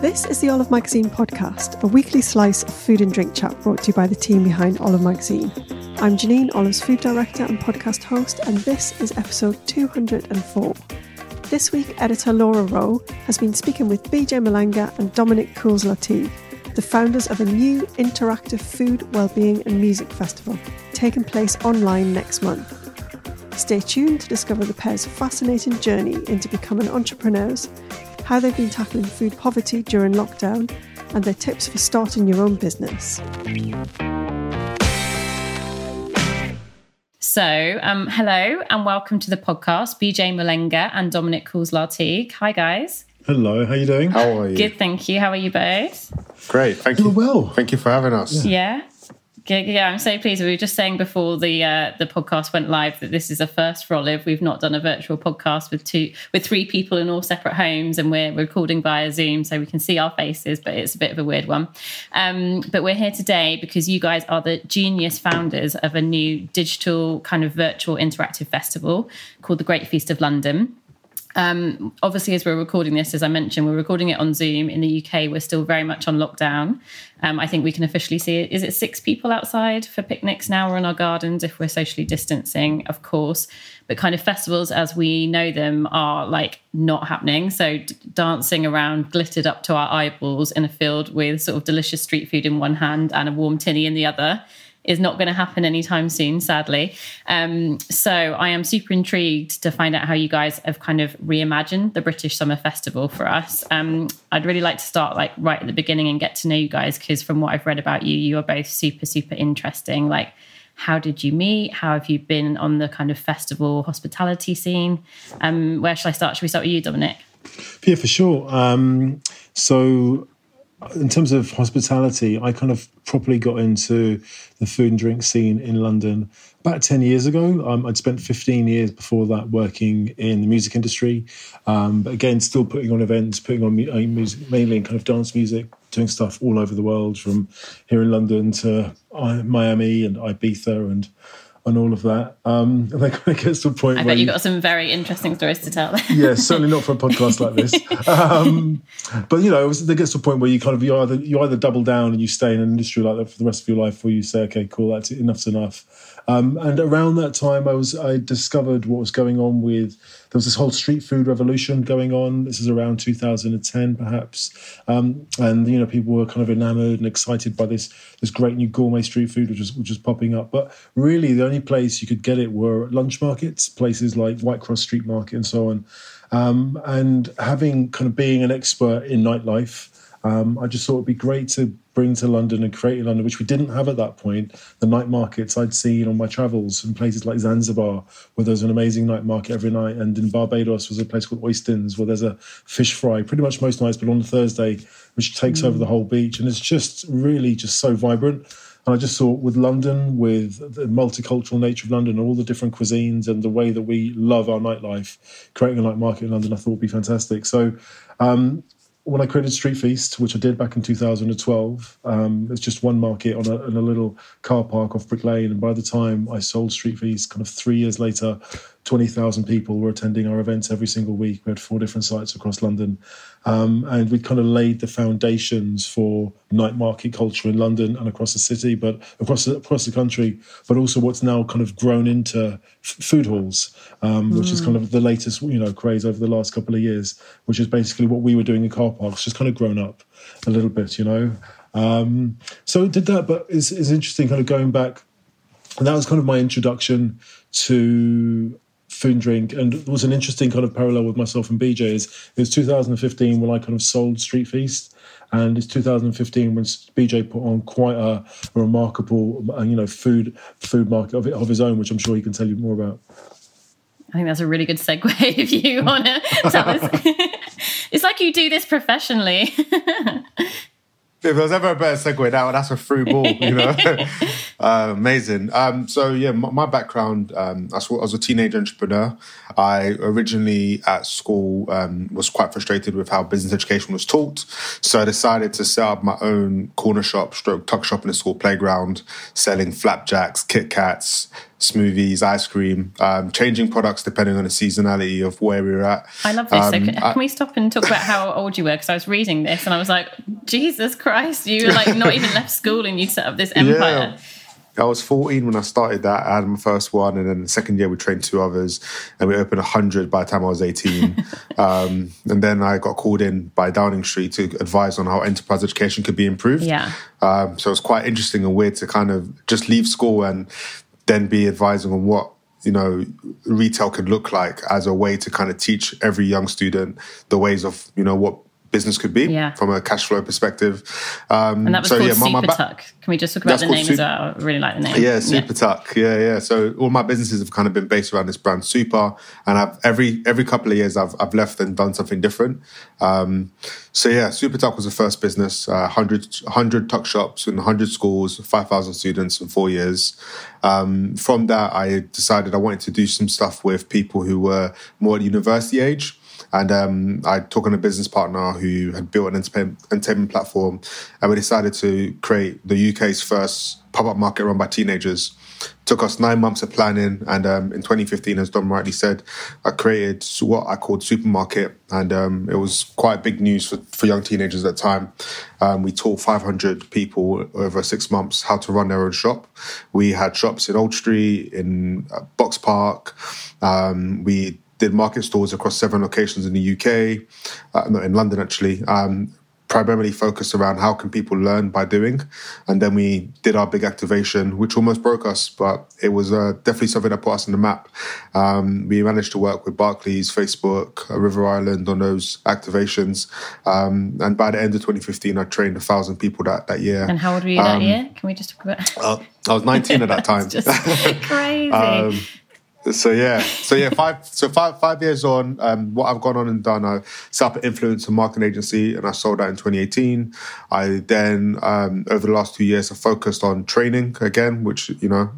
This is the Olive Magazine podcast, a weekly slice of food and drink chat brought to you by the team behind Olive Magazine. I'm Janine, Olive's food director and podcast host, and this is episode 204. This week, editor Laura Rowe has been speaking with BJ Mulenga and Dominic Cools Lartigue, the founders of a new interactive food, wellbeing, and music festival taking place online next month. Stay tuned to discover the pair's fascinating journey into becoming entrepreneurs, how they've been tackling food poverty during lockdown, and their tips for starting your own business. So, um, hello and welcome to the podcast, BJ Mulenga and Dominic Cools Lartigue. Hi, guys. Hello, how are you doing? How are you? Good, thank you. How are you both? Great, thank you. well. Thank you for having us. Yeah. Good, yeah, I'm so pleased. We were just saying before the uh, the podcast went live that this is a first for Olive. We've not done a virtual podcast with two with three people in all separate homes, and we're recording via Zoom, so we can see our faces, but it's a bit of a weird one. Um, but we're here today because you guys are the genius founders of a new digital kind of virtual interactive festival called the Great Feast of London. Um, obviously, as we're recording this, as I mentioned, we're recording it on Zoom. In the UK, we're still very much on lockdown. Um, I think we can officially see it. Is it six people outside for picnics now? We're in our gardens if we're socially distancing, of course. But kind of festivals as we know them are like not happening. So d- dancing around, glittered up to our eyeballs in a field with sort of delicious street food in one hand and a warm tinny in the other is not going to happen anytime soon, sadly. Um, so I am super intrigued to find out how you guys have kind of reimagined the British Summer Festival for us. Um, I'd really like to start like right at the beginning and get to know you guys because from what I've read about you, you are both super, super interesting. Like, how did you meet? How have you been on the kind of festival hospitality scene? Um, where shall I start? Should we start with you, Dominic? Yeah, for sure. Um, so in terms of hospitality, I kind of properly got into the food and drink scene in London about 10 years ago. Um, I'd spent 15 years before that working in the music industry. Um, but again, still putting on events, putting on uh, music, mainly in kind of dance music, doing stuff all over the world from here in London to uh, Miami and Ibiza and and all of that. Um, and then kind of gets to a point I where bet you've got some very interesting stories to tell. yeah, certainly not for a podcast like this. Um, but you know, there gets to a point where you kind of you either you either double down and you stay in an industry like that for the rest of your life, or you say, okay, cool, that's enough's enough. Um, and around that time, I was I discovered what was going on with there was this whole street food revolution going on. This is around 2010, perhaps, um, and you know people were kind of enamored and excited by this this great new gourmet street food which was which was popping up. But really, the only place you could get it were lunch markets, places like Whitecross Street Market and so on. Um, and having kind of being an expert in nightlife, um, I just thought it'd be great to bring to London and create in London, which we didn't have at that point. The night markets I'd seen on my travels in places like Zanzibar, where there's an amazing night market every night, and in Barbados was a place called Oistins, where there's a fish fry pretty much most nights, but on a Thursday, which takes mm. over the whole beach, and it's just really just so vibrant. And I just thought with London, with the multicultural nature of London, and all the different cuisines and the way that we love our nightlife, creating a night market in London, I thought would be fantastic. So um, when I created Street Feast, which I did back in 2012, um, it's just one market on a, on a, little car park off Brick Lane. And by the time I sold Street Feast, kind of three years later, 20,000 people were attending our events every single week. We had four different sites across London. Um, and we kind of laid the foundations for night market culture in London and across the city, but across the, across the country, but also what's now kind of grown into food halls, um, mm. which is kind of the latest, you know, craze over the last couple of years, which is basically what we were doing in car parks, just kind of grown up a little bit, you know. Um, so it did that, but it's, it's interesting kind of going back. And that was kind of my introduction to food and drink. And it was an interesting kind of parallel with myself and BJ. Is it was 2015 when I kind of sold Street Feast, and it's 2015 when BJ put on quite a, a remarkable, uh, you know, food food market of, of his own, which I'm sure he can tell you more about. I think that's a really good segue if you want to tell us. it's like you do this professionally. If there was ever a better segue, that that's a free ball, you know. uh, amazing. Um, so yeah, my, my background, um, I was a teenage entrepreneur. I originally at school um, was quite frustrated with how business education was taught, so I decided to set up my own corner shop, stroke tuck shop in the school playground, selling flapjacks, Kit Kats, smoothies, ice cream, um, changing products depending on the seasonality of where we're at. I love this. Um, so can, can, we stop and talk about how old you were? Because I was reading this and I was like, Jesus Christ, you were like not even left school and you set up this empire. Yeah. I was 14 when I started that. I had my first one, and then the second year we trained two others, and we opened 100 by the time I was 18. um, and then I got called in by Downing Street to advise on how enterprise education could be improved. Yeah. Um, so it was quite interesting and weird to kind of just leave school and then be advising on what you know retail could look like as a way to kind of teach every young student the ways of you know what business could be yeah. from a cash flow perspective. Um, and that was so, called yeah, my, my Tuck. Can we just talk about the name as well? I really like the name. Yeah, Super yeah. Tuck. Yeah, yeah. So all my businesses have kind of been based around this brand Super, and I've every every couple of years I've I've left and done something different. Um, so yeah, Super Tuck was the first business, uh, 100, 100 tuck shops in 100 schools, 5,000 students in four years. Um, from that, I decided I wanted to do some stuff with people who were more at university age. And um, I took on a business partner who had built an entertainment platform, and we decided to create the UK's first pop up market run by teenagers. Took us nine months of planning, and um, in 2015, as Dom rightly said, I created what I called Supermarket, and um, it was quite big news for, for young teenagers at the time. Um, we taught 500 people over six months how to run their own shop. We had shops in Old Street, in uh, Box Park. Um, we did market stores across seven locations in the UK, uh, not in London actually. Um, primarily focused around how can people learn by doing, and then we did our big activation, which almost broke us, but it was uh, definitely something that put us on the map. Um, we managed to work with Barclays, Facebook, uh, River Island on those activations, um, and by the end of 2015, I trained a thousand people that that year. And how old were you that um, year? Can we just talk about? Uh, I was 19 at that time. just crazy. So yeah, so yeah, five so five five years on, um, what I've gone on and done, I set up an influencer marketing agency, and I sold that in 2018. I then um, over the last two years, I focused on training again, which you know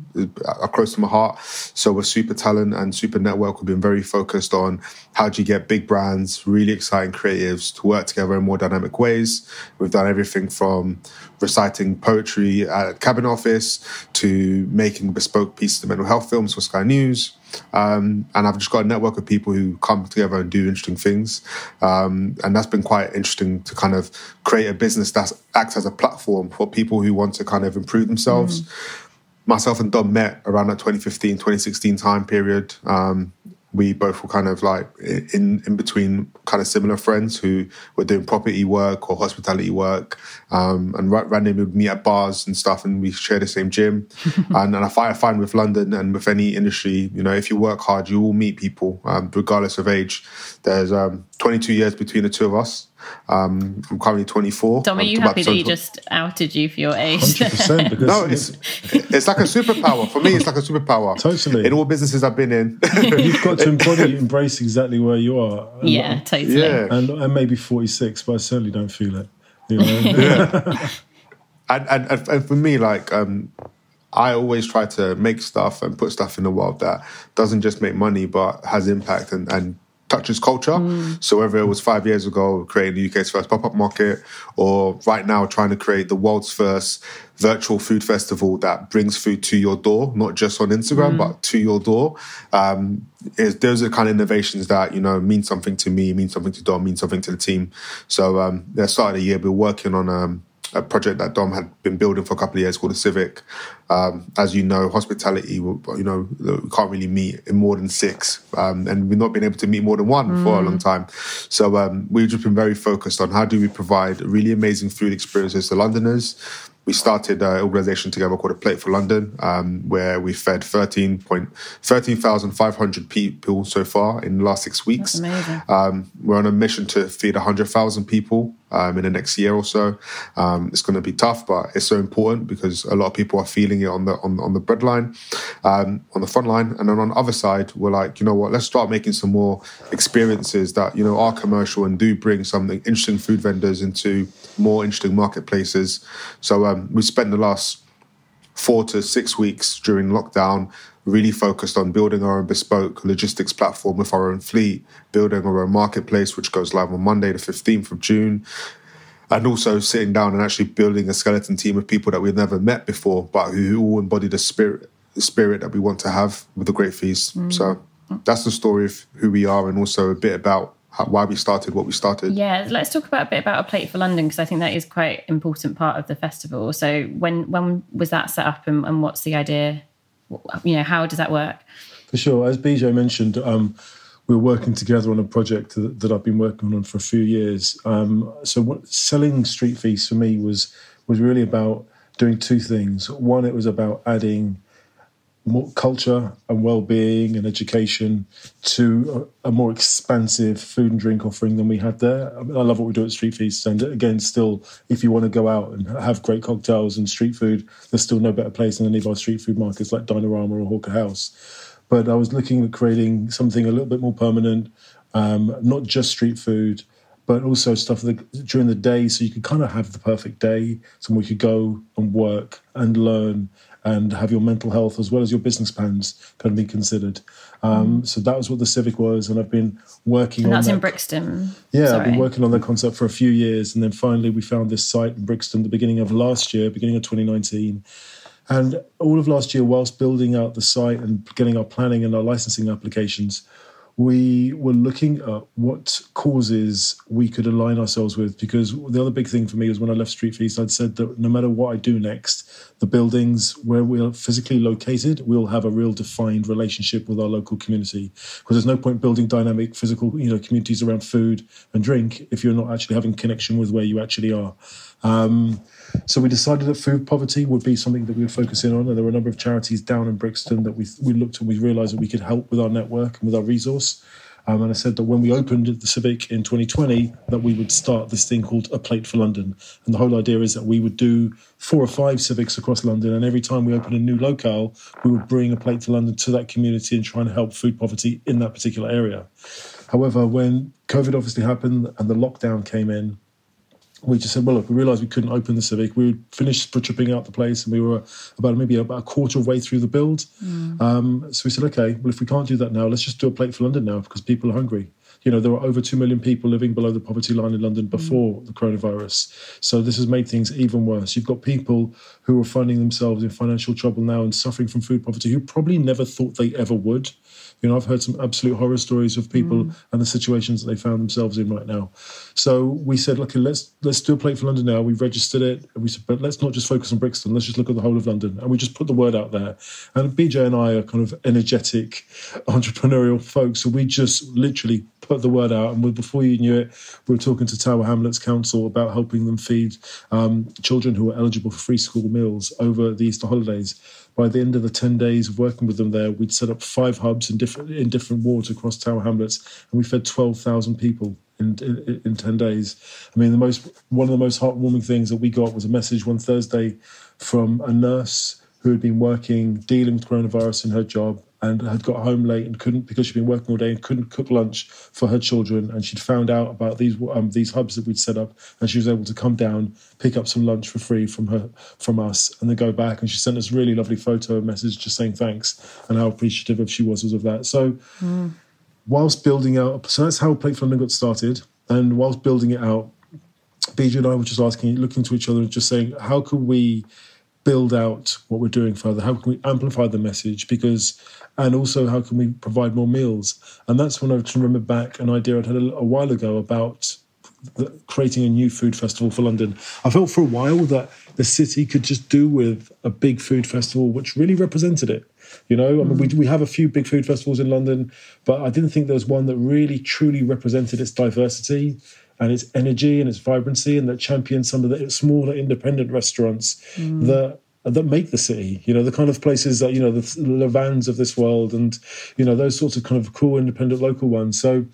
are close to my heart. So with Super Talent and Super Network, we've been very focused on how do you get big brands, really exciting creatives to work together in more dynamic ways. We've done everything from reciting poetry at Cabinet Office to making bespoke pieces of mental health films for Sky News. Um, and I've just got a network of people who come together and do interesting things. Um, and that's been quite interesting to kind of create a business that acts as a platform for people who want to kind of improve themselves. Mm. Myself and Dom met around that 2015, 2016 time period. Um, we both were kind of like in in between kind of similar friends who were doing property work or hospitality work um, and randomly would meet at bars and stuff and we share the same gym. And, and I, find, I find with london and with any industry you know if you work hard you will meet people um, regardless of age. There's um, 22 years between the two of us um, I'm currently 24. Dom, are you happy that he just outed you for your age? No, it's it's like a superpower. For me, it's like a superpower. Totally. In all businesses I've been in. You've got to embody, embrace exactly where you are. And, yeah, totally. Yeah. And, and maybe 46, but I certainly don't feel it. You know? yeah. and, and, and, for me, like, um, I always try to make stuff and put stuff in the world that doesn't just make money, but has impact and, and touches culture. Mm. So whether it was five years ago creating the UK's first pop-up market, or right now trying to create the world's first virtual food festival that brings food to your door, not just on Instagram, mm. but to your door. Um, is those are the kind of innovations that you know mean something to me, mean something to Dom, mean something to the team. So um, at the start of the year, we we're working on um, a project that Dom had been building for a couple of years called the Civic. Um, as you know, hospitality, you know, we can't really meet in more than six, um, and we've not been able to meet more than one mm. for a long time. So um, we've just been very focused on how do we provide really amazing food experiences to Londoners we started an organization together called A Plate for London, um, where we fed 13,500 people so far in the last six weeks. Um, we're on a mission to feed 100,000 people um, in the next year or so. Um, it's going to be tough, but it's so important because a lot of people are feeling it on the on, on the breadline, um, on the front line, and then on the other side, we're like, you know what? Let's start making some more experiences that you know are commercial and do bring something interesting food vendors into more interesting marketplaces. So um, we spent the last four to six weeks during lockdown really focused on building our own bespoke logistics platform with our own fleet, building our own marketplace, which goes live on Monday, the 15th of June. And also sitting down and actually building a skeleton team of people that we've never met before, but who all embody the spirit, the spirit that we want to have with the Great Feast. Mm. So that's the story of who we are, and also a bit about why we started what we started. Yeah, let's talk about a bit about a plate for London because I think that is quite important part of the festival. So when when was that set up and, and what's the idea? You know, how does that work? For sure, as BJ mentioned, um, we are working together on a project that, I've been working on for a few years. Um, so what, selling street feasts for me was was really about doing two things. One, it was about adding culture and well-being and education to a, more expansive food and drink offering than we had there. I, I, love what we do at Street Feast, and again, still, if you want to go out and have great cocktails and street food, there's still no better place than any of our street food markets like Dinerama or Hawker House. But I was looking at creating something a little bit more permanent, um, not just street food, but also stuff that during the day, so you could kind of have the perfect day, somewhere you could go and work and learn and have your mental health as well as your business plans kind of be considered. Um, mm. So that was what the Civic was, and I've been working. And on that's that. in Brixton. Yeah, Sorry. I've been working on that concept for a few years, and then finally we found this site in Brixton the beginning of last year, beginning of 2019. And all of last year, whilst building out the site and getting our planning and our licensing applications, we were looking at what causes we could align ourselves with because the other big thing for me was when I left Street Feast, I'd said that no matter what I do next, the buildings where we're physically located will have a real defined relationship with our local community. Because there's no point building dynamic physical, you know, communities around food and drink if you're not actually having connection with where you actually are. Um, so we decided that food poverty would be something that we would focus in on, and there were a number of charities down in Brixton that we we looked and we realised that we could help with our network and with our resource. Um, and I said that when we opened the Civic in 2020, that we would start this thing called A Plate for London. And the whole idea is that we would do four or five Civics across London, and every time we open a new locale, we would bring a plate for London to that community and try and help food poverty in that particular area. However, when COVID obviously happened and the lockdown came in, we just said, well, look, we realised we couldn't open the Civic. We finished tripping out the place, and we were about maybe about a quarter of way through the build. Mm. Um, so we said, okay, well, if we can't do that now, let's just do a plate for London now because people are hungry. You know, there are over two million people living below the poverty line in London before mm. the coronavirus. So this has made things even worse. You've got people who are finding themselves in financial trouble now and suffering from food poverty who probably never thought they ever would You know, I've heard some absolute horror stories of people mm. and the situations that they found themselves in right now. So we said, okay, let's let's do a plate for London now. We've registered it, and we said, but let's not just focus on Brixton. Let's just look at the whole of London, and we just put the word out there. And BJ and I are kind of energetic, entrepreneurial folks, so we just literally put the word out. And before you knew it, we were talking to Tower Hamlets Council about helping them feed um, children who are eligible for free school meals over the Easter holidays by the end of the 10 days of working with them there, we'd set up five hubs in different in different wards across Tower Hamlets, and we fed 12,000 people in, in, in 10 days. I mean, the most one of the most heartwarming things that we got was a message one Thursday from a nurse who had been working, dealing with coronavirus in her job, and had got home late and couldn't because she'd been working all day and couldn't cook lunch for her children. And she'd found out about these um, these hubs that we'd set up, and she was able to come down, pick up some lunch for free from her from us, and then go back. And she sent us a really lovely photo, a message just saying thanks and how appreciative she was of that. So, mm. whilst building out, so that's how Plate London got started, and whilst building it out, BJ and I were just asking, looking to each other, and just saying, how could we build out what we're doing further? How can we amplify the message? Because and also how can we provide more meals? And that's when I remember back an idea I'd had a, a while ago about the, creating a new food festival for London. I felt for a while that the city could just do with a big food festival which really represented it. You know, I mean, we, mm. we have a few big food festivals in London, but I didn't think there was one that really truly represented its diversity and its energy and its vibrancy and that championed some of the smaller independent restaurants mm. that that make the city. You know, the kind of places that you know the Levans of this world, and you know those sorts of kind of cool independent local ones. So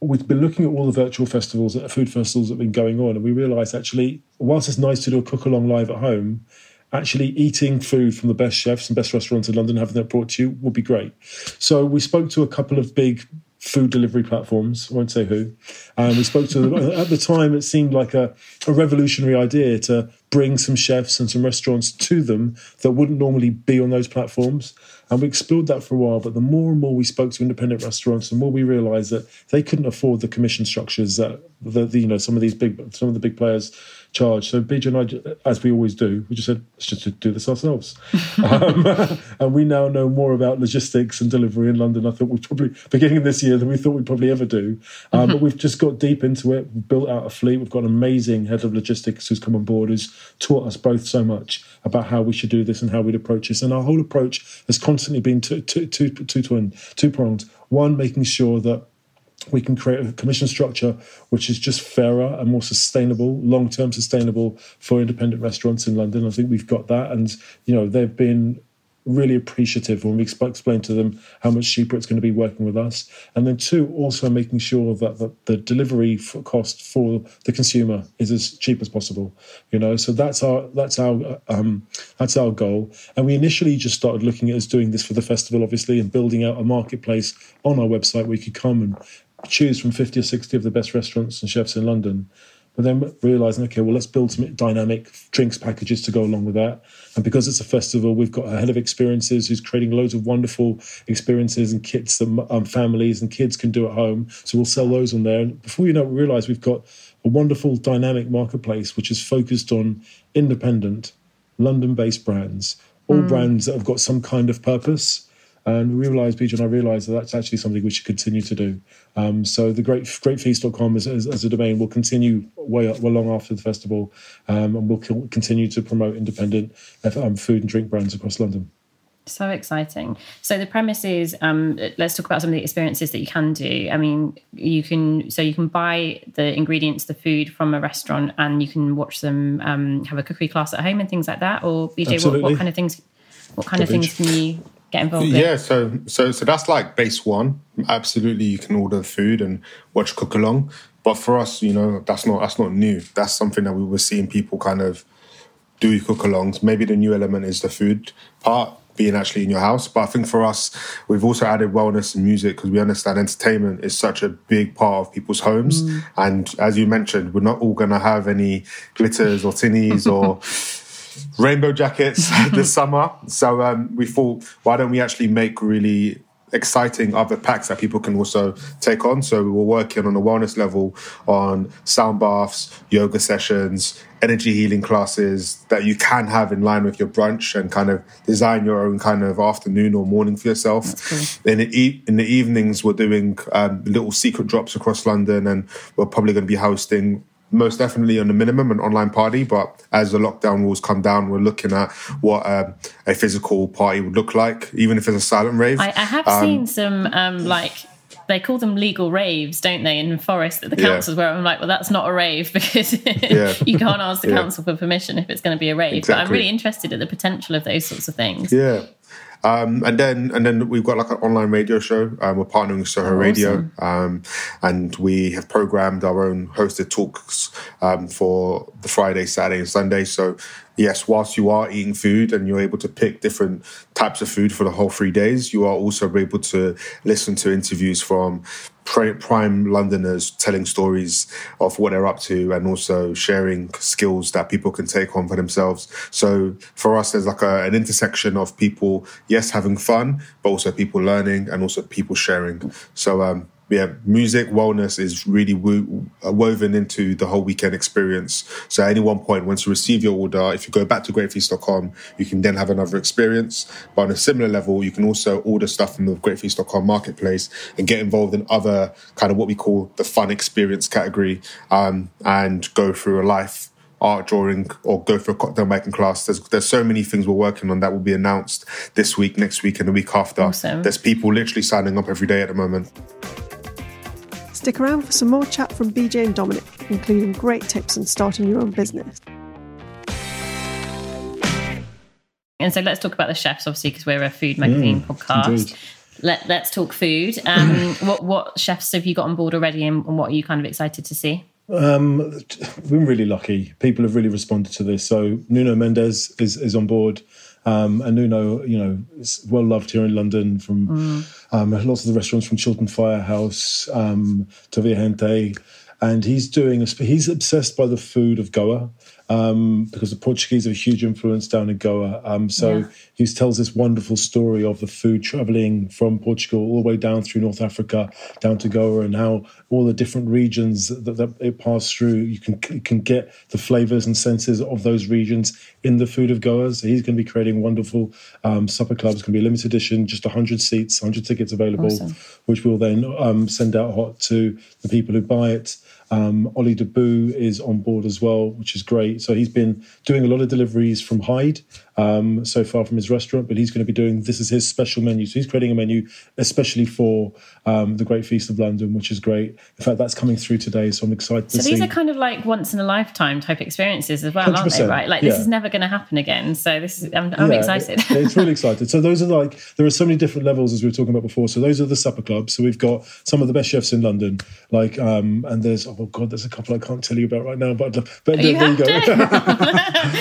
we've been looking at all the virtual festivals, food festivals that have been going on, and we realised actually, whilst it's nice to do a cook along live at home, actually eating food from the best chefs and best restaurants in London, having that brought to you, would be great. So we spoke to a couple of big food delivery platforms. I won't say who. And we spoke to them. At the time, it seemed like a, a revolutionary idea to bring some chefs and some restaurants to them that wouldn't normally be on those platforms. And we explored that for a while. But the more and more we spoke to independent restaurants, the more we realised that they couldn't afford the commission structures that the, the, you know some of these big some of the big players charge. So BJ and I, as we always do, we just said, let's just do this ourselves. um, and we now know more about logistics and delivery in London. I thought we probably, beginning of this year, than we thought we'd probably ever do. Um, but we've just got deep into it. We've built out a fleet. We've got an amazing head of logistics who's come on board, who's taught us both so much about how we should do this and how we'd approach this. And our whole approach has constantly been two, two, two, two, twin, two pronged. One, making sure that we can create a commission structure which is just fairer and more sustainable, long-term sustainable for independent restaurants in London. I think we've got that, and you know they've been really appreciative when we explain to them how much cheaper it's going to be working with us. And then two, also making sure that the, delivery for cost for the consumer is as cheap as possible. You know, so that's our that's our um, that's our goal. And we initially just started looking at us doing this for the festival, obviously, and building out a marketplace on our website where you could come and choose from 50 or 60 of the best restaurants and chefs in London. But then realizing, okay, well, let's build some dynamic drinks packages to go along with that. And because it's a festival, we've got a head of experiences who's creating loads of wonderful experiences and kits that um, families and kids can do at home. So we'll sell those on there. And before you know it, we realize we've got a wonderful dynamic marketplace which is focused on independent, London based brands, all mm. brands that have got some kind of purpose and we realised, BJ and I realised that that's actually something we should continue to do. Um, so the great greatfeast.com as, as, as a domain will continue way, up, well long after the festival, um, and we'll continue to promote independent um, food and drink brands across London. So exciting. So the premise is um, let's talk about some of the experiences that you can do. I mean, you can so you can buy the ingredients, the food from a restaurant, and you can watch them um, have a cookery class at home and things like that. Or BJ, what, what, kind of things? What kind of things can you get involved yeah so so so that's like base one. Absolutely you can order food and watch cook along but for us you know that's not that's not new. That's something that we were seeing people kind of do cook alongs maybe the new element is the food part being actually in your house. But i think for us we've also added wellness and music because we understand entertainment is such a big part of people's homes. Mm. and as you mentioned we're not all going to have any glitters or tinnies or rainbow jackets this summer. So um, we thought, why don't we actually make really exciting other packs that people can also take on. So we're working on a wellness level on sound baths, yoga sessions, energy healing classes that you can have in line with your brunch and kind of design your own kind of afternoon or morning for yourself. Cool. In the e- in the evenings, we're doing um, little secret drops across London, and we're probably going to be hosting most definitely on the minimum an online party. But as the lockdown rules come down, we're looking at what um, a physical party would look like, even if it's a silent rave. I, I have um, seen some um, like they call them legal raves, don't they, in Forest at the councils yeah. where I'm like, well, that's not a rave because yeah. you can't ask the yeah. council for permission if it's going to be a rave. Exactly. But I'm really interested at the potential of those sorts of things. Yeah. Um, and then and then we've got like an online radio show. Um, we're partnering with Soho oh, Radio, um, and we have programmed our own hosted talks um, for the Friday, Saturday, and Sunday. So yes, whilst you are eating food and you're able to pick different types of food for the whole three days, you are also able to listen to interviews from prime Londoners telling stories of what they're up to and also sharing skills that people can take on for themselves. So for us, there's like a, an intersection of people, yes, having fun, but also people learning and also people sharing. So, um, yeah, music wellness is really wo- uh, woven into the whole weekend experience. So at any one point, once you receive your order, if you go back to greatfeast.com, you can then have another experience. But on a similar level, you can also order stuff from the greatfeast.com marketplace and get involved in other kind of what we call the fun experience category um, and go through a life art drawing or go for a cocktail making class. There's there's so many things we're working on that will be announced this week, next week, and the week after. Awesome. There's people literally signing up every day at the moment. Stick around for some more chat from BJ and Dominic, including great tips on starting your own business. And so let's talk about the chefs, obviously, because we're a food magazine mm, podcast. Indeed. Let, let's talk food. Um, what what chefs have you got on board already, and, and what are you kind of excited to see? Um, we've been really lucky. People have really responded to this. So Nuno Mendes is is on board. Um, and Nuno, you know, is well loved here in London from mm. Um, lots of the restaurants from Chiltern Firehouse um, to Viajante. And he's doing, a, he's obsessed by the food of Goa um, because the Portuguese have a huge influence down in Goa. Um, so yeah. he tells this wonderful story of the food traveling from Portugal all the way down through North Africa, down to Goa, and how all the different regions that, that it passed through, you can you can get the flavors and senses of those regions in the food of Goa. So he's going to be creating wonderful um, supper clubs. Going to be limited edition, just 100 seats, 100 tickets available, awesome. which we'll then um, send out hot to the people who buy it. Um, Ollie Dabbous is on board as well, which is great. So he's been doing a lot of deliveries from Hide um, so far from his restaurant, but he's going to be doing this is his special menu. So he's creating a menu especially for um, the Great Feast of London, which is great. In fact, that's coming through today, so I'm excited. To see. So these see. are kind of like once in a lifetime type experiences as well, aren't they? Right? Like this yeah. is never going to happen again. So this is I'm, I'm yeah, excited. it's really excited. So those are like there are so many different levels as we were talking about before. So those are the supper clubs. So we've got some of the best chefs in London, like um, and there's oh god, there's a couple I can't tell you about right now, but but you there, you go.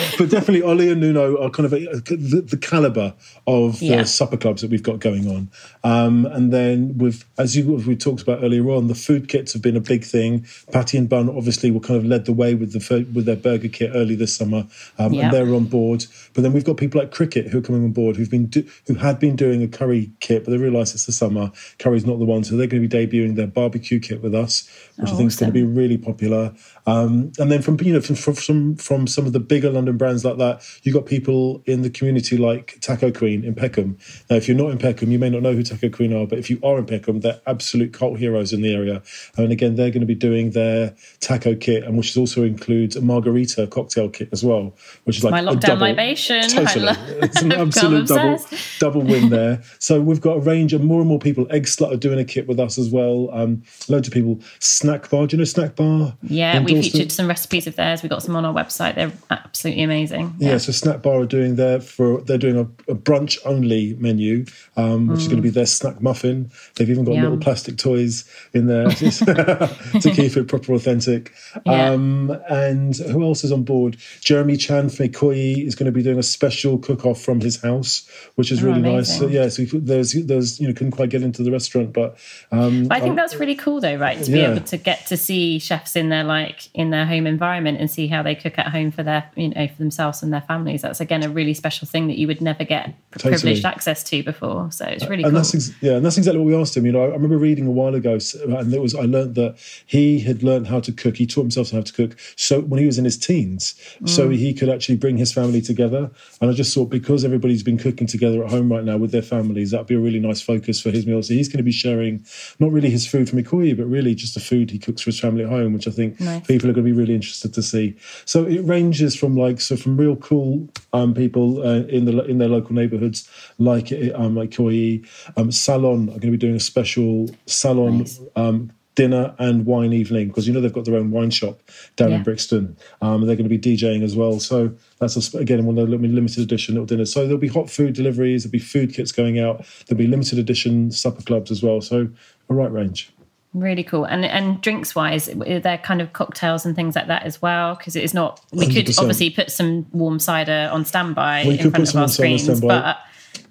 but definitely Ollie and Nuno are kind of a, the, the caliber of yeah. the supper clubs that we've got going on. Um, and then with, as you we talked about earlier on, the food kits have been a big thing. Patty and Bun obviously were kind of led the way with the with their burger kit early this summer, um, and they're on board. But then we've got people like Kricket who are coming on board who've been do, who had been doing a curry kit, but they realise it's the summer. Curry's not the one, so they're going to be debuting their barbecue kit with us, which oh, I think awesome. is going to be really popular. Um, and then from you know from, from from some of the bigger London brands like that, you've got people in the community like Taco Queen in Peckham. Now, if you're not in Peckham, you may not know who Taco Queen are, but if you are in Peckham, they're absolute cult heroes in the area. And again, they're going to be doing their taco kit, and which also includes a margarita cocktail kit as well, which is like my lockdown double, libation. Totally, it's an absolute double double win there. So we've got a range of more and more people. Eggslut are doing a kit with us as well. Um, loads of people. Snack Bar, do you know Snack Bar? Yeah, we featured some recipes of theirs. We got some on our website. They're absolutely amazing. Yeah, yeah so Snack Bar are doing their for they're doing a, a brunch only menu, um, which mm. is going to be their snack muffin. They've even got Yum. little plastic toys in there to keep it proper authentic. Yeah. Um, and who else is on board? Jeremy Chan from Ikoyi is going to be doing a special cook off from his house, which is oh, really amazing. nice. So, yeah, so there's there's you know couldn't quite get into the restaurant, but um, I think I, that's really cool though, right? To yeah. be able to get to see chefs in their like in their home environment and see how they cook at home for their you know for themselves and their families. That's again a really special thing that you would never get Totally. privileged access to before. So it's really and cool. that's ex- yeah, and that's exactly what we asked him. You know, I, I remember reading a while ago, and it was I learned that he had learned how to cook. He taught himself how to cook. So when he was in his teens, so he could actually bring his family together. And I just thought because everybody's been cooking together at home right now with their families, that'd be a really nice focus for his meals. So he's going to be sharing not really his food from Ikoyi, but really just the food he cooks for his family at home, which I think Nice. people are going to be really interested to see. So it ranges from like so from real cool um, people uh, in the in their local neighbourhoods, like um, like Koyi, um, Salon are going to be doing a special salon. Nice. Um, Dinner and wine evening because you know they've got their own wine shop down Yeah. in Brixton. Um, they're going to be DJing as well, so that's a, again one of the lim- limited edition little dinners. So there'll be hot food deliveries, there'll be food kits going out, there'll be limited edition supper clubs as well. So a right range. Really cool. And and drinks wise, are there kind of cocktails and things like that as well? Because it is not. We could 100%. obviously put some warm cider on standby We in could front of our on standby on screens, but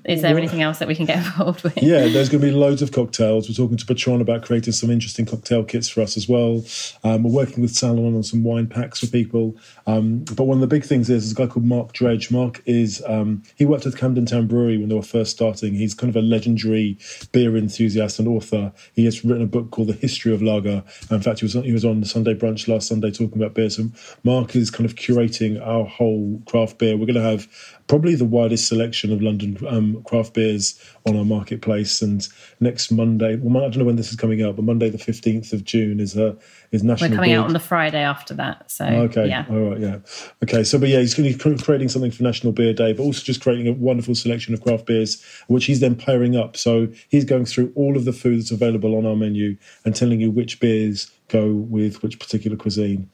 is there anything else that we can get involved with? Yeah, there's going to be loads of cocktails. We're talking to Patron about creating some interesting cocktail kits for us as well. Um, we're working with Salon on some wine packs for people. Um, but one of the big things is, there's a guy called Mark Dredge. Mark is um, he worked at Camden Town Brewery when they were first starting. He's kind of a legendary beer enthusiast and author. He has written a book called The History of Lager. In fact, he was he was on the Sunday Brunch last Sunday talking about beer. So Mark is kind of curating our whole craft beer. We're going to have probably the widest selection of London um, craft beers on our marketplace. And next Monday, well, I don't know when this is coming out, but Monday the fifteenth of June is a is National. We're coming Beer out on the Friday after that. So Okay. yeah. All right. Yeah. Okay. So, but yeah, he's going to be creating something for National Beer Day, but also just creating a wonderful selection of craft beers, which he's then pairing up. So he's going through all of the food that's available on our menu and telling you which beers go with which particular cuisine.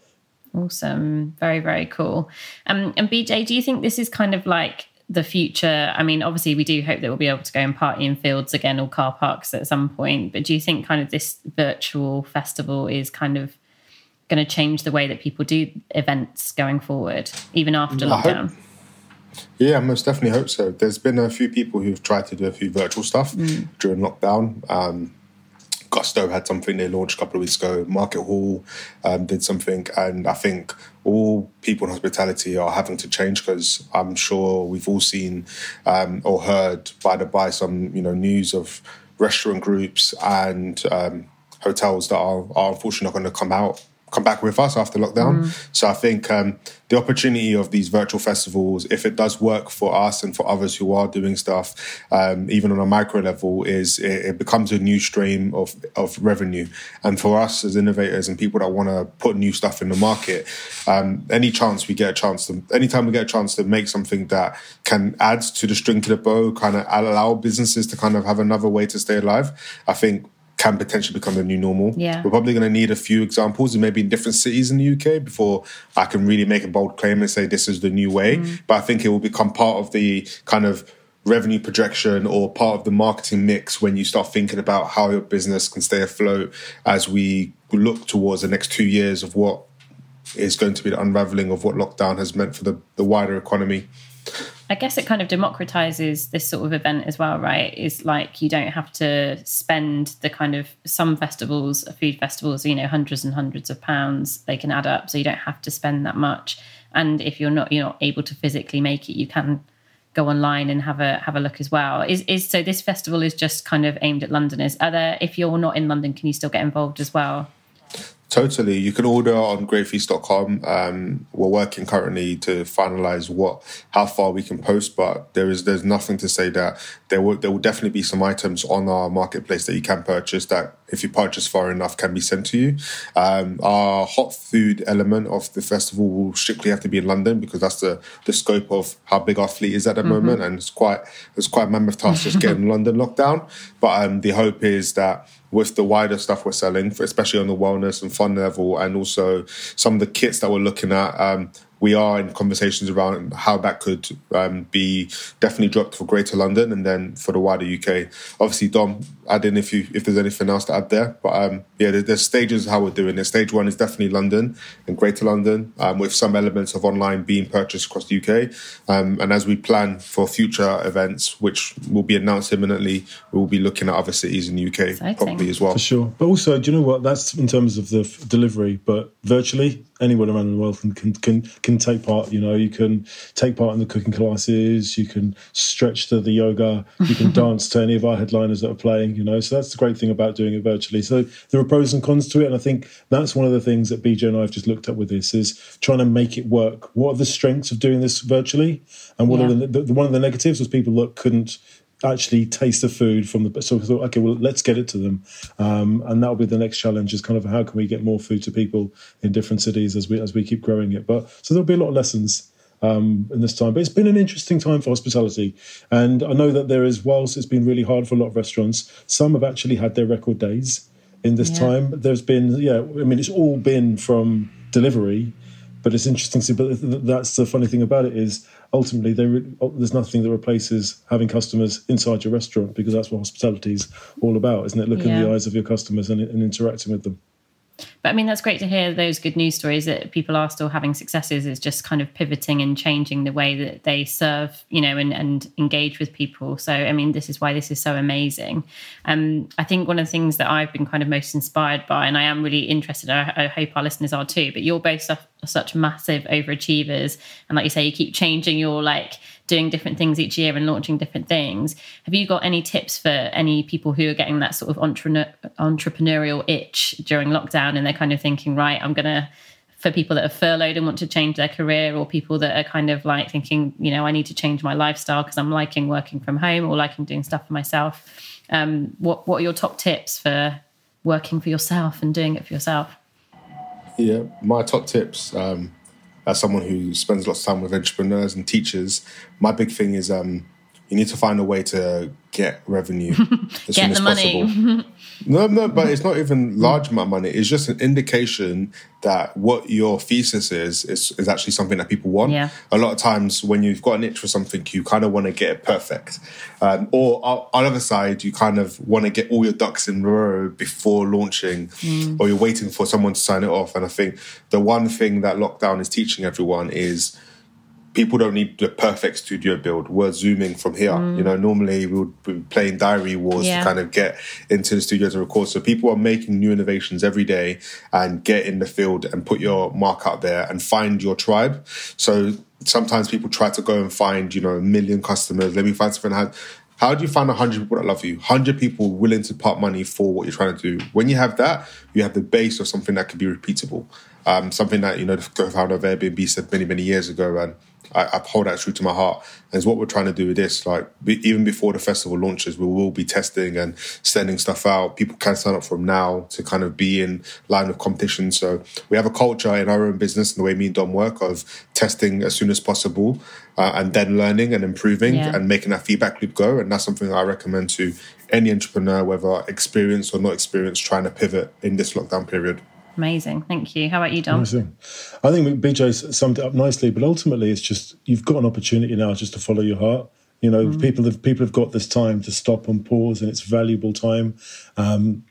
Awesome. Very, very cool. Um, and BJ, do you think this is kind of like the future? I mean, obviously, we do hope that we'll be able to go and party in fields again or car parks at some point. But do you think kind of this virtual festival is kind of going to change the way that people do events going forward, even after I hope- lockdown? Yeah, I most definitely hope so. There's been a few people who've tried to do a few virtual stuff during lockdown. Um, Gusto had something they launched a couple of weeks ago. Market Hall um, did something, and I think all people in hospitality are having to change because I'm sure we've all seen um, or heard by the by some you know news of restaurant groups and um, hotels that are, are unfortunately not going to come out come back with us after lockdown. So I think um, the opportunity of these virtual festivals, if it does work for us and for others who are doing stuff, um, even on a micro level, is it, it becomes a new stream of of revenue. And for us as innovators and people that want to put new stuff in the market, um, any chance we get a chance to, anytime we get a chance to make something that can add to the string to the bow, kind of allow businesses to kind of have another way to stay alive, I think can potentially become the new normal. Yeah. We're probably going to need a few examples and maybe in different cities in the UK before I can really make a bold claim and say this is the new way. Mm. But I think it will become part of the kind of revenue projection or part of the marketing mix when you start thinking about how your business can stay afloat as we look towards the next two years of what is going to be the unraveling of what lockdown has meant for the, the wider economy. I guess it kind of democratizes this sort of event as well, right? Is like you don't have to spend the kind of some festivals, food festivals, you know, hundreds and hundreds of pounds. They can add up, so you don't have to spend that much. And if you're not you're not able to physically make it, you can go online and have a have a look as well. Is is so this festival is just kind of aimed at Londoners. Are there if you're not in London, can you still get involved as well? Totally. You can order on greatfeast.com. Um, we're working currently to finalize what how far we can post, but there is there's nothing to say that there will there will definitely be some items on our marketplace that you can purchase that if you purchase far enough can be sent to you. Um, our hot food element of the festival will strictly have to be in London because that's the, the scope of how big our fleet is at the moment, and it's quite it's quite a mammoth task just getting London locked down. But um, the hope is that with the wider stuff we're selling, especially on the wellness and fun level, and also some of the kits that we're looking at. Um, we are in conversations around how that could um, be definitely dropped for Greater London and then for the wider UK. Obviously, Dom, add in if you if there's anything else to add there. But um, yeah, there, there's stages of how we're doing it. Stage one is definitely London and Greater London, um, with some elements of online being purchased across the UK. Um, and as we plan for future events, which will be announced imminently, we will be looking at other cities in the UK Exciting. probably as well. For sure. But also, do you know what? That's in terms of the f- delivery, but virtually anyone around the world can can can, can can take part. You know, you can take part in the cooking classes. You can stretch to the yoga. You can dance to any of our headliners that are playing. You know, so that's the great thing about doing it virtually. So there are pros and cons to it, and I think that's one of the things that BJ and I have just looked at with this is trying to make it work. What are the strengths of doing this virtually, and what yeah. are the, the, one of the negatives was people that couldn't actually taste the food from the so we thought okay well let's get it to them um, and that'll be the next challenge is kind of how can we get more food to people in different cities as we as we keep growing it but so there'll be a lot of lessons um, in this time but it's been an interesting time for hospitality and I know that there is whilst it's been really hard for a lot of restaurants some have actually had their record days in this yeah. time there's been yeah I mean it's all been from delivery but it's interesting to see but that's the funny thing about it is ultimately there's nothing that replaces having customers inside your restaurant because that's what hospitality is all about, isn't it? Looking yeah. in the eyes of your customers and, and interacting with them. But I mean, that's great to hear those good news stories that people are still having successes. Is just kind of pivoting and changing the way that they serve, you know, and, and engage with people. So, I mean, this is why this is so amazing. Um, I think one of the things that I've been kind of most inspired by, and I am really interested, I, I hope our listeners are too, but you're both such massive overachievers. And like you say, you keep changing your like, doing different things each year and launching different things. Have you got any tips for any people who are getting that sort of entre- entrepreneurial itch during lockdown and they're kind of thinking, right, I'm going to, for people that are furloughed and want to change their career or people that are kind of like thinking, you know, I need to change my lifestyle because I'm liking working from home or liking doing stuff for myself. Um, what, what are your top tips for working for yourself and doing it for yourself? Yeah, my top tips. Um, as someone who spends lots of time with entrepreneurs and teachers, my big thing is um, you need to find a way to get revenue as get soon as possible. no, no, but it's not even large amount of money. It's just an indication that what your thesis is is, is actually something that people want. Yeah. A lot of times when you've got an itch for something, you kind of want to get it perfect. Um, or on the other side, you kind of want to get all your ducks in a row before launching, mm. or you're waiting for someone to sign it off. And I think the one thing that lockdown is teaching everyone is people don't need the perfect studio build. We're zooming from here. Mm. You know, normally we would be playing diary wars yeah. to kind of get into the studio to record. So people are making new innovations every day and get in the field and put your mark out there and find your tribe. So sometimes people try to go and find, you know, a million customers. Let me find something. How, how do you find 100 people that love you? 100 people willing to part money for what you're trying to do. When you have that, you have the base of something that can be repeatable. Um, something that, you know, the co-founder of Airbnb said many, many years ago. And I, I, hold that true to my heart. And it's what we're trying to do with this. Like be, even before the festival launches, we will be testing and sending stuff out. People can sign up from now to kind of be in line with competition. So we have a culture in our own business and the way me and Dom work of testing as soon as possible uh, and then learning and improving yeah. and making that feedback loop go. And that's something I recommend to any entrepreneur, whether experienced or not experienced, trying to pivot in this lockdown period. Amazing. Thank you. How about you, Dom? Amazing. I think Bejay summed it up nicely, but ultimately it's just you've got an opportunity now just to follow your heart. You know, mm. people have people have got this time to stop and pause, and it's valuable time. Um,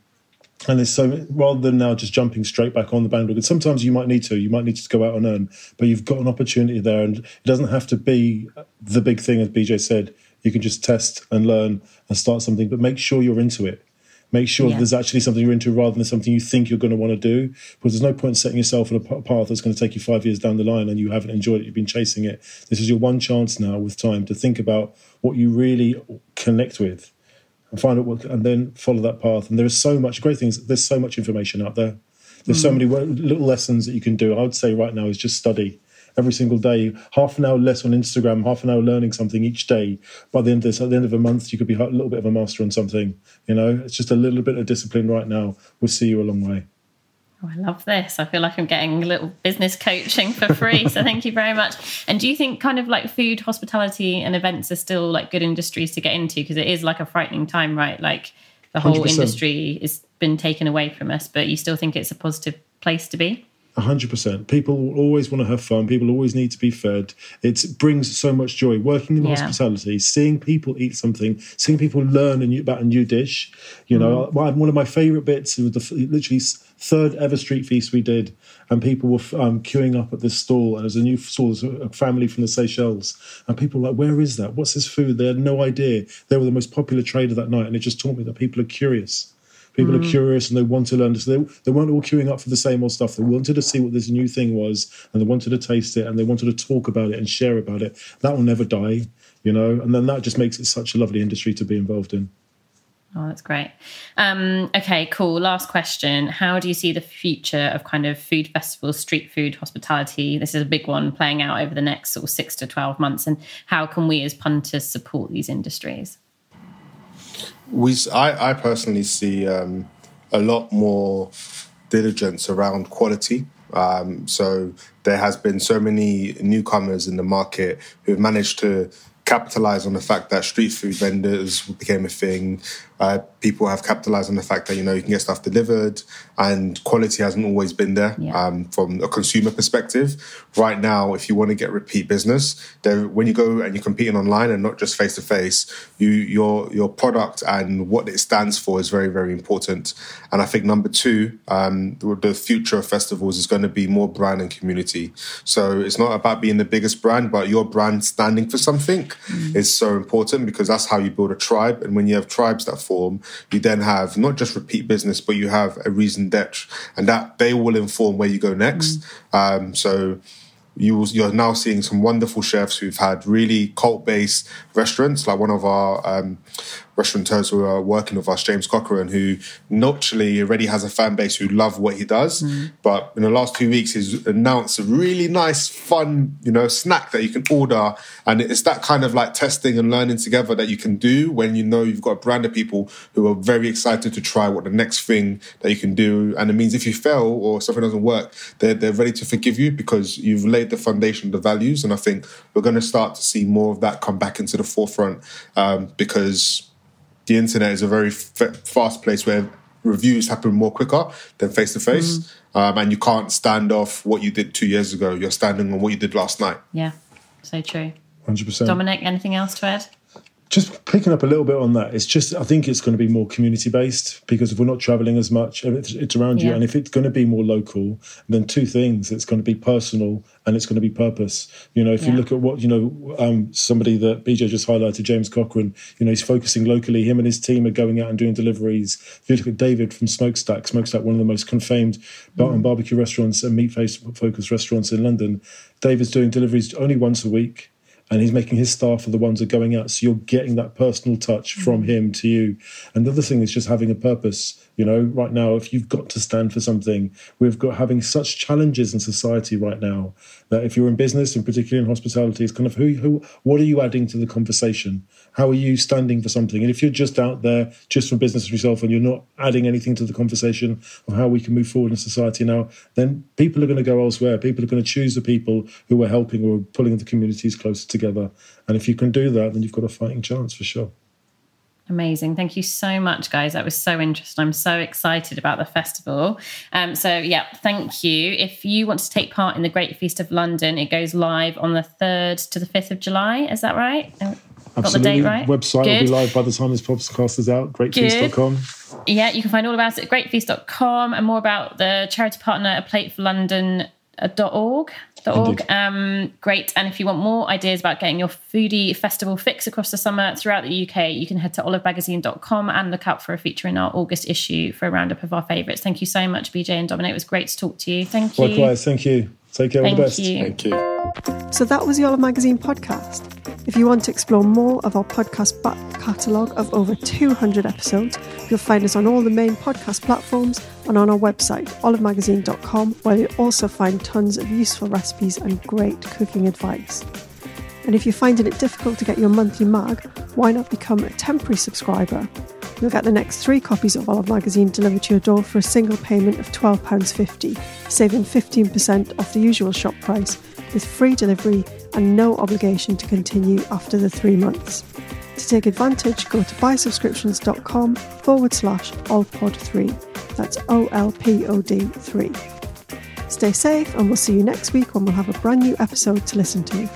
and it's so rather than now just jumping straight back on the bandwagon. Sometimes you might need to, you might need to go out and earn, but you've got an opportunity there, and it doesn't have to be the big thing, as Bejay said. You can just test and learn and start something, but make sure you're into it. Make sure yeah. there's actually something you're into rather than something you think you're going to want to do. Because there's no point setting yourself on a path that's going to take you five years down the line and you haven't enjoyed it. You've been chasing it. This is your one chance now with time to think about what you really connect with and find out what, and then follow that path. And there is so much great things. There's so much information out there. There's mm. so many little lessons that you can do. I would say right now is just study every single day, half an hour less on Instagram, half an hour learning something each day. By the end of this, at the end of a month, you could be a little bit of a master on something. You know, it's just a little bit of discipline right now we'll see you a long way. Oh, I love this. I feel like I'm getting a little business coaching for free. so thank you very much. And do you think kind of like food, hospitality, and events are still like good industries to get into? Because it is like a frightening time, right? Like the whole 100%. industry has been taken away from us, but you still think it's a positive place to be? Hundred percent. People always want to have fun. People always need to be fed. It brings so much joy. Working in yeah. hospitality, seeing people eat something, seeing people learn a new, about a new dish. You know, mm. one of my favourite bits was the literally third ever street feast we did, and people were um, queuing up at this stall, and there's a new stall, a family from the Seychelles, and people were like, "Where is that? What's this food?" They had no idea. They were the most popular trader that night, and it just taught me that people are curious People mm. are curious and they want to learn. So they, they weren't all queuing up for the same old stuff. They wanted to see what this new thing was and they wanted to taste it and they wanted to talk about it and share about it. That will never die, you know, and then that just makes it such a lovely industry to be involved in. Oh, that's great. Um, okay, cool. Last question. How do you see the future of kind of food festivals, street food, hospitality? This is a big one playing out over the next sort of six to 12 months. And how can we as punters support these industries? We, I, I personally see um, a lot more diligence around quality. Um, so there has been so many newcomers in the market who've managed to capitalize on the fact that street food vendors became a thing. Uh, people have capitalized on the fact that you know you can get stuff delivered, and quality hasn't always been there yeah. um, from a consumer perspective. Right now, if you want to get repeat business, there, when you go and you're competing online and not just face to face, you your your product and what it stands for is very very important. And I think number two, um, the future of festivals is going to be more brand and community. So it's not about being the biggest brand, but your brand standing for something mm. is so important because that's how you build a tribe. And when you have tribes that form, you then have not just repeat business, but you have a raison d'etre, and that they will inform where you go next. Mm. Um, so you will, you're now seeing some wonderful chefs who've had really cult based restaurants, like one of our um, restaurateurs who are working with us, James Cochran, who naturally already has a fan base who love what he does. Mm. But in the last two weeks, he's announced a really nice, fun, you know, snack that you can order. And it's that kind of like testing and learning together that you can do when you know you've got a brand of people who are very excited to try what the next thing that you can do. And it means if you fail or something doesn't work, they're, they're ready to forgive you because you've laid the foundation, the values. And I think we're going to start to see more of that come back into the forefront um, because the internet is a very f- fast place where reviews happen more quicker than face to face. And you can't stand off what you did two years ago. You're standing on what you did last night. Yeah, so true. 100%. Dominic, anything else to add? Just picking up a little bit on that, it's just I think it's going to be more community based because if we're not traveling as much, it's, it's around yeah. you, and if it's going to be more local, then two things: it's going to be personal and it's going to be purpose. You know, if yeah. you look at what you know, um, somebody that Bejay just highlighted, James Cochran, you know, he's focusing locally. Him and his team are going out and doing deliveries. If you look at David from Smokestak, Smokestak, one of the most confamed mm. barbecue restaurants and meat focused restaurants in London, David's doing deliveries only once a week and he's making his staff are the ones that are going out. So you're getting that personal touch from mm. him to you. And the other thing is just having a purpose. You know, right now, if you've got to stand for something, we've got having such challenges in society right now that if you're in business and particularly in hospitality, it's kind of who, who, what are you adding to the conversation? How are you standing for something? And if you're just out there just for business yourself and you're not adding anything to the conversation of how we can move forward in society now, then people are going to go elsewhere. People are going to choose the people who are helping or pulling the communities closer together. And if you can do that, then you've got a fighting chance for sure. Amazing. Thank you so much, guys. That was so interesting. I'm so excited about the festival. Um, so, yeah, thank you. If you want to take part in the Great Feast of London, it goes live on the 3rd to the 5th of July. Is that right? Absolutely. Got the date right? Website Good. will be live by the time this podcast is out. Greatfeast.com. Yeah, you can find all about it at greatfeast.com and more about the charity partner, A Plate for London .org. .org. Um, great. And if you want more ideas about getting your foodie festival fix across the summer throughout the UK, you can head to olivemagazine.com and look out for a feature in our August issue for a roundup of our favourites. Thank you so much, Bejay and Dominic. It was great to talk to you. Thank you. Likewise. Thank you. Take care. Thank all the best. You. Thank you. So that was the Olive Magazine podcast. If you want to explore more of our podcast back catalogue of over 200 episodes, you'll find us on all the main podcast platforms and on our website, olivemagazine.com, where you'll also find tons of useful recipes and great cooking advice. And if you're finding it difficult to get your monthly mag, why not become a temporary subscriber? You'll get the next three copies of Olive Magazine delivered to your door for a single payment of £12.50, saving 15% off the usual shop price, with free delivery and no obligation to continue after the three months. To take advantage, go to buysubscriptions.com forward slash olpod3. That's O L P O D 3. Stay safe, and we'll see you next week when we'll have a brand new episode to listen to.